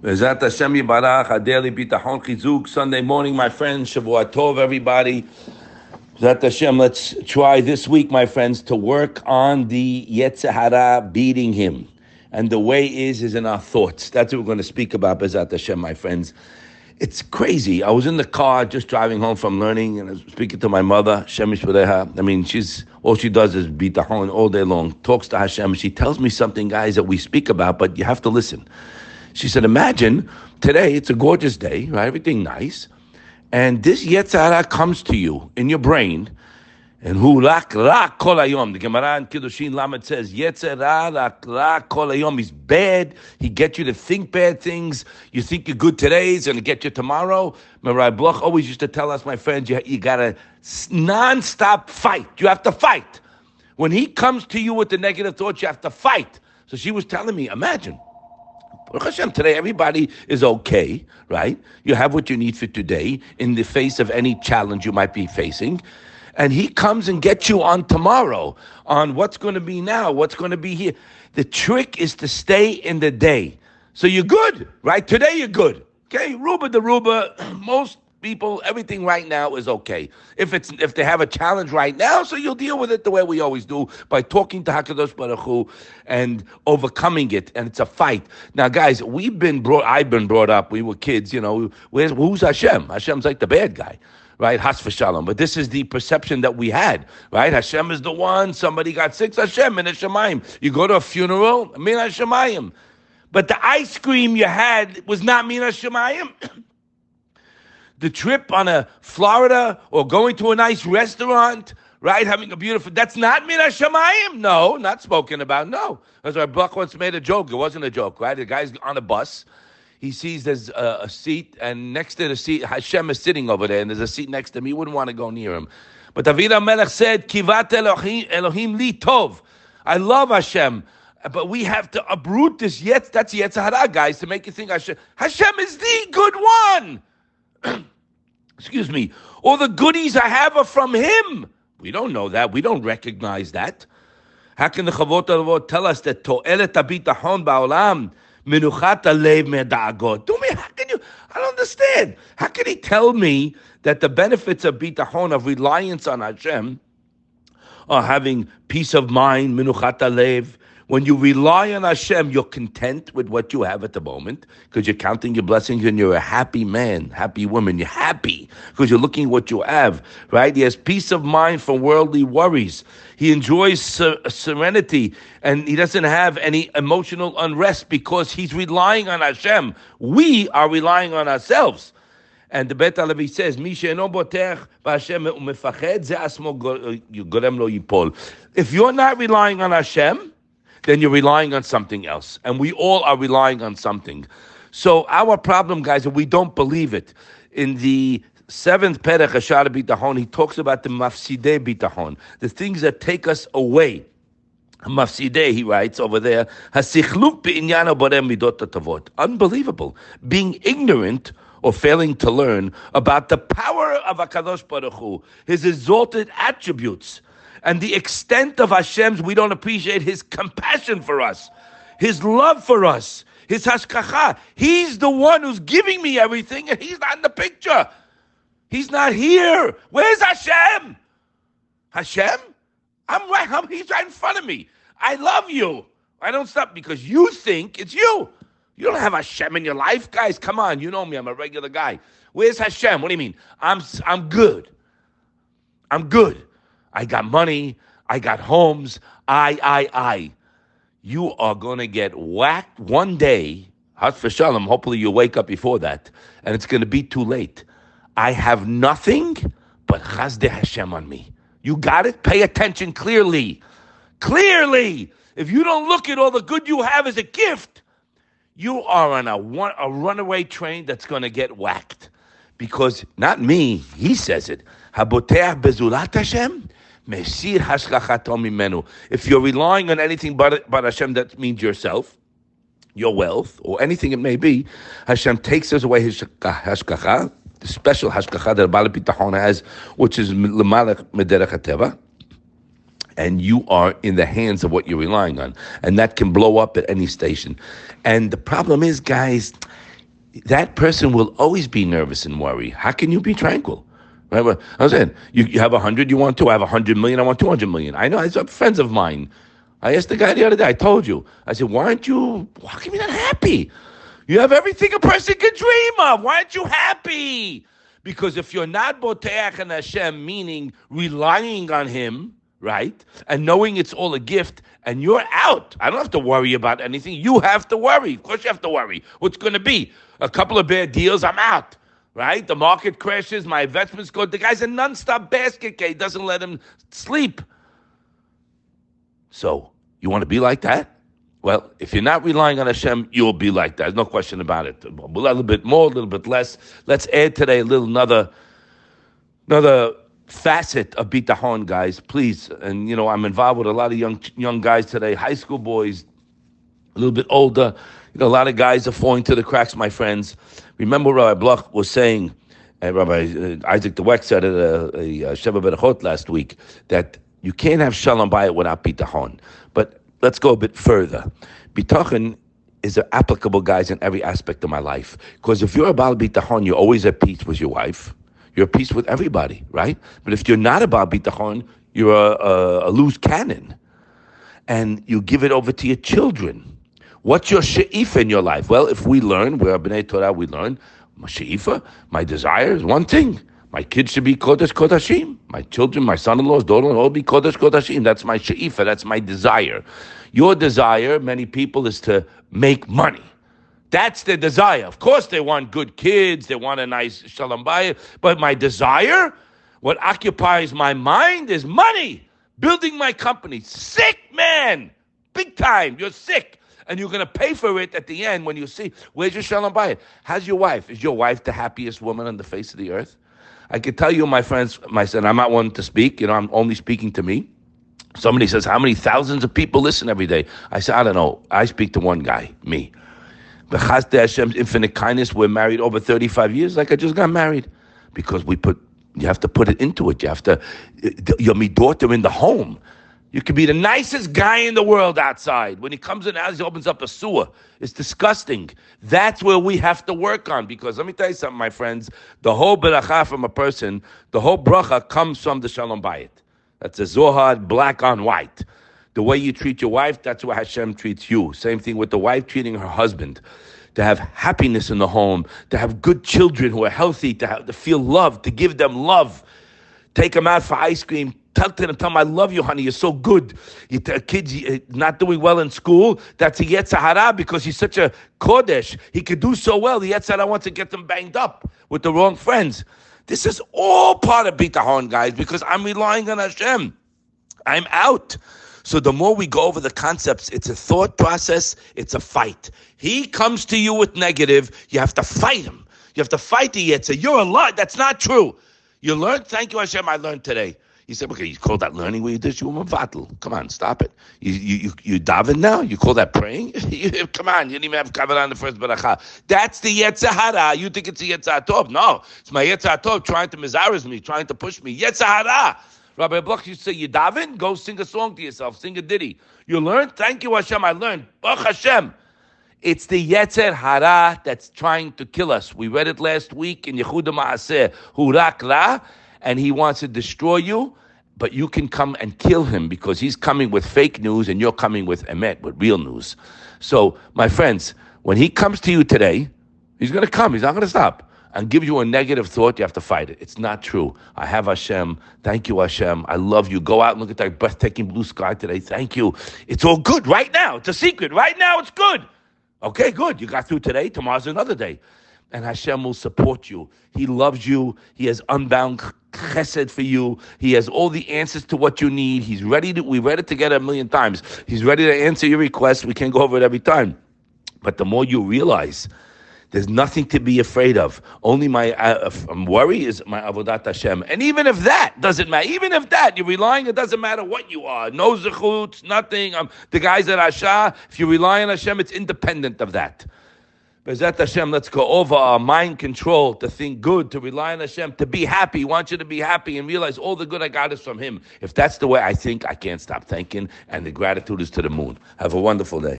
Sunday morning, my friends, Shavua Tov, everybody. Bezat Hashem, let's try this week, my friends, to work on the Yetzer Hara beating him. And the way is, is in our thoughts. That's what we're going to speak about, Bezat Hashem, my friends. It's crazy. I was in the car just driving home from learning, and I was speaking to my mother, Shemish Pareha. I mean, she's all she does is beat the horn all day long, talks to Hashem. She tells me something, guys, that we speak about, but you have to listen. She said, imagine today, it's a gorgeous day, right? Everything nice. And this Yetzer Hara comes to you in your brain. And who rak rak kol hayom. The Gemara in Kiddushin Lamed says, Yetzer Hara rak rak kol hayom. He's bad. He gets you to think bad things. You think you're good today, he's going to get you tomorrow. Marai Bloch always used to tell us, my friends, you, you got to non-stop fight. You have to fight. When he comes to you with the negative thoughts, you have to fight. So she was telling me, imagine, Hashem, today everybody is okay, right? You have what you need for today in the face of any challenge you might be facing. And he comes and gets you on tomorrow, on what's going to be now, what's going to be here. The trick is to stay in the day. So you're good, right? Today you're good. Okay, Ruba the Ruba, most people, everything right now is okay. If it's if they have a challenge right now, so you'll deal with it the way we always do by talking to Hakadosh Baruch Hu and overcoming it. And it's a fight. Now, guys, we've been brought. I've been brought up. We were kids. You know, where's who's Hashem? Hashem's like the bad guy. Right, Has v'shalom. But this is the perception that we had. Right, Hashem is the one. Somebody got sick. Hashem in Shemayim. You go to a funeral. Min Shemayim. But the ice cream you had was not Min Shemayim. The trip on a Florida or going to a nice restaurant, right? Having a beautiful, that's not Min Hashemayim. No, not spoken about. No. That's why Buck once made a joke. It wasn't a joke, right? The guy's on a bus. He sees there's a, a seat, and next to the seat, Hashem is sitting over there, and there's a seat next to him. He wouldn't want to go near him. But David Melech said, Kivat Elohim, Elohim li tov. I love Hashem. But we have to uproot this yet. That's Yetzer Hara, guys, to make you think Hashem. Hashem is the good one. excuse me, all the goodies I have are from him. We don't know that. We don't recognize that. How can the Chovot HaLevavot tell us that to'elet habitachon ba'olam menuchat alev me'da'agot? Do me, how can you, I don't understand. How can he tell me that the benefits of bitachon, of reliance on Hashem, are having peace of mind, menuchat alev, when you rely on Hashem, you're content with what you have at the moment because you're counting your blessings and you're a happy man, happy woman. You're happy because you're looking at what you have, right? He has peace of mind from worldly worries. He enjoys ser- serenity and he doesn't have any emotional unrest because he's relying on Hashem. We are relying on ourselves. And the Bet Halevi says, "Mi golem uh, lo yipol." If you're not relying on Hashem, then you're relying on something else. And we all are relying on something. So our problem, guys, we don't believe it. In the seventh Perech Hashar Bitahon, he talks about the mafsideh bitahon, the things that take us away. Mafsideh, he writes over there, Unbelievable. Being ignorant or failing to learn about the power of HaKadosh Baruch Hu, his exalted attributes, and the extent of Hashem's, we don't appreciate his compassion for us, his love for us, his hashkacha. He's the one who's giving me everything, and he's not in the picture. He's not here. Where's Hashem? Hashem? I'm right. I'm, he's right in front of me. I love you. I don't stop because you think it's you. You don't have Hashem in your life, guys. Come on, you know me. I'm a regular guy. Where's Hashem? What do you mean? I'm I'm good. I'm good. I got money. I got homes. I, I, I. You are going to get whacked one day. for shalom. Hopefully you wake up before that, and it's going to be too late. I have nothing but Chasdei Hashem on me. You got it? Pay attention clearly. Clearly. If you don't look at all the good you have as a gift, you are on a, one, a runaway train that's going to get whacked. Because not me, he says it. Haboteach bezulat Hashem If you're relying on anything but, but Hashem, that means yourself, your wealth, or anything it may be, Hashem takes us away his hashkacha, the special hashkacha that Bala Pitachon has, which is lemalech mederech and you are in the hands of what you're relying on. And that can blow up at any station. And the problem is, guys, that person will always be nervous and worry. How can you be tranquil? I was saying, you, you have a hundred, you want two. I have a hundred million, I want two hundred million. I know, it's friends of mine. I asked the guy the other day, I told you. I said, why aren't you, why can you not happy? You have everything a person could dream of. Why aren't you happy? Because if you're not Boteach and Hashem, meaning relying on Him, right? And knowing it's all a gift, and you're out. I don't have to worry about anything. You have to worry. Of course, you have to worry. What's going to be? A couple of bad deals, I'm out. Right? The market crashes, my investments go. The guy's a non-stop basket case. Doesn't let him sleep. So, you want to be like that? Well, if you're not relying on Hashem, you'll be like that. No question about it. A little bit more, a little bit less. Let's add today a little another another facet of bitachon, guys. Please, and you know I'm involved with a lot of young young guys today, high school boys, a little bit older. A lot of guys are falling to the cracks, my friends. Remember, Rabbi Bloch was saying, and Rabbi uh, Isaac Dweck said at a, a, a Sheva Berachot last week that you can't have shalom bayit without bitachon. But let's go a bit further. Bitachon is applicable, guys, in every aspect of my life. Because if you're about bitachon, you're always at peace with your wife. You're at peace with everybody, right? But if you're not about bitachon, you're a, a, a loose cannon. And you give it over to your children. What's your she'if in your life? Well, if we learn, we're B'nai Torah, we learn, my she'ifa, my desire is one thing. My kids should be Kodesh Kodashim. My children, my son-in-laws, daughter-in-law, all be Kodesh Kodashim. That's my she'ifa. That's my desire. Your desire, many people, is to make money. That's their desire. Of course, they want good kids. They want a nice shalom bayit. But my desire, what occupies my mind, is money. Building my company. Sick man, big time. You're sick and you're going to pay for it at the end when you see where's your shalom bayit. How's your wife? Is your wife the happiest woman on the face of the earth? I can tell you, my friends, my son, I'm not one to speak. You know, I'm only speaking to me. Somebody says, How many thousands of people listen every day? I say, I don't know. I speak to one guy, me. B'chasdei Hashem's infinite kindness, we're married over 35 years, like I just got married. Because we put, you have to put it into it. You have to, you're my daughter in the home. You could be the nicest guy in the world outside. When he comes in house, he opens up a sewer. It's disgusting. That's where we have to work on. Because let me tell you something, my friends. The whole beracha from a person, the whole bracha comes from the shalom bayit. That's a zohar, black on white. The way you treat your wife, that's what Hashem treats you. Same thing with the wife treating her husband. To have happiness in the home, to have good children who are healthy, to, have, to feel love, to give them love. Take them out for ice cream, Tell them, I love you, honey. You're so good. You, a kid uh, not doing well in school, that's a Yetzer Hara because he's such a Kodesh. He could do so well. The Yetzer Hara wants to get them banged up with the wrong friends. This is all part of Bitahon, guys, because I'm relying on Hashem. I'm out. So the more we go over the concepts, it's a thought process, it's a fight. He comes to you with negative, you have to fight him. You have to fight the Yetzer. You're a lot. That's not true. You learned, thank you, Hashem, I learned today. He said, okay, you call that learning what you did? You vatal. Come on, stop it. You you you, you daven now? You call that praying? Come on, you didn't even have kavanah on the first beracha. That's the Yetzer Hara. You think it's a Yetzer Tov? No, it's my Yetzer Tov trying to mizaris me, trying to push me. Yetzer Hara. Rabbi Bloch to say, you daven, go sing a song to yourself, sing a ditty. You learn? Thank you, Hashem, I learned. Baruch Hashem. It's the Yetzer Hara that's trying to kill us. We read it last week in Yehuda Maaseh, Hurak Ra, and he wants to destroy you, but you can come and kill him because he's coming with fake news and you're coming with emet, with real news. So, my friends, when he comes to you today, he's going to come. He's not going to stop and give you a negative thought, you have to fight it. It's not true. I have Hashem. Thank you, Hashem. I love you. Go out and look at that breathtaking blue sky today. Thank you. It's all good right now. It's a secret. Right now, it's good. Okay, good. You got through today. Tomorrow's another day and Hashem will support you. He loves you. He has unbound chesed for you. He has all the answers to what you need. He's ready to, we read it together a million times. He's ready to answer your request. We can't go over it every time. But the more you realize, there's nothing to be afraid of. Only my uh, worry is my avodat Hashem. And even if that doesn't matter, even if that you're relying, it doesn't matter what you are. No zechut, nothing. Um, the guys at Asha, if you rely on Hashem, it's independent of that. Bezat Hashem, let's go over our mind control to think good, to rely on Hashem, to be happy. want you to be happy and realize all the good I got is from Him. If that's the way I think, I can't stop thinking, and the gratitude is to the moon. Have a wonderful day.